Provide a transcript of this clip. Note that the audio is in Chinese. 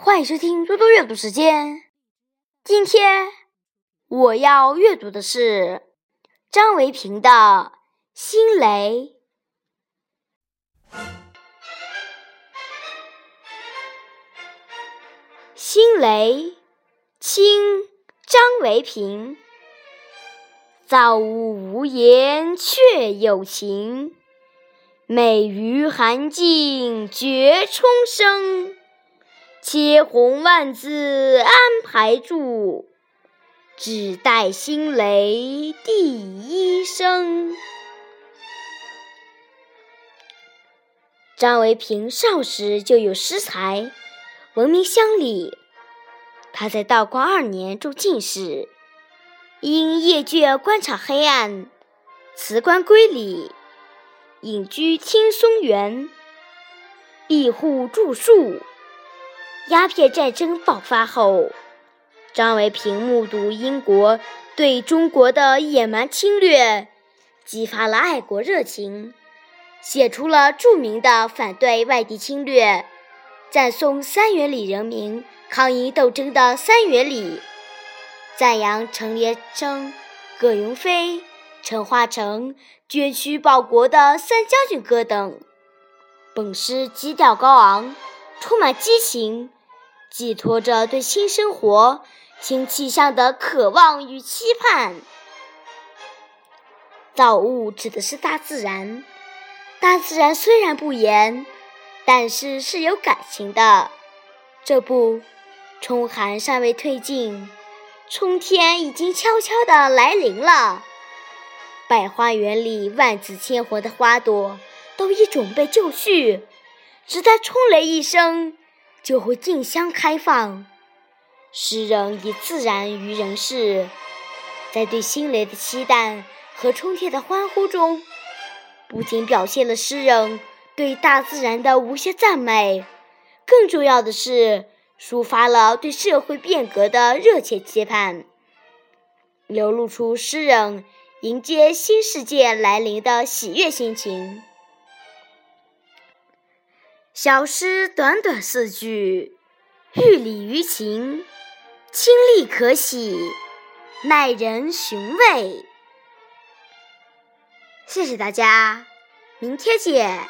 欢迎收听多多阅读时间。今天我要阅读的是张维平的《心雷》。心雷，清，张维平。造物无言却有情，美于寒尽绝冲生。千红万紫安排住，只待新雷第一声。张维平少时就有诗才，闻名乡里。他在道光二年中进士，因夜倦官场黑暗，辞官归里，隐居青松园，庇护著树。鸦片战争爆发后，张维平目睹英国对中国的野蛮侵略，激发了爱国热情，写出了著名的反对外敌侵略、赞颂三元里人民抗英斗争的《三元里》，赞扬陈连生、葛云飞、陈化成捐躯报国的《三将军歌》等。本诗基调高昂，充满激情。寄托着对新生活、新气象的渴望与期盼。造物指的是大自然，大自然虽然不言，但是是有感情的。这不，春寒尚未退尽，春天已经悄悄地来临了。百花园里万紫千红的花朵都已准备就绪，只待春雷一声。就会竞相开放。诗人以自然于人世，在对新雷的期待和春天的欢呼中，不仅表现了诗人对大自然的无限赞美，更重要的是抒发了对社会变革的热切期盼，流露出诗人迎接新世界来临的喜悦心情。小诗短短四句，寓理于情，清丽可喜，耐人寻味。谢谢大家，明天见。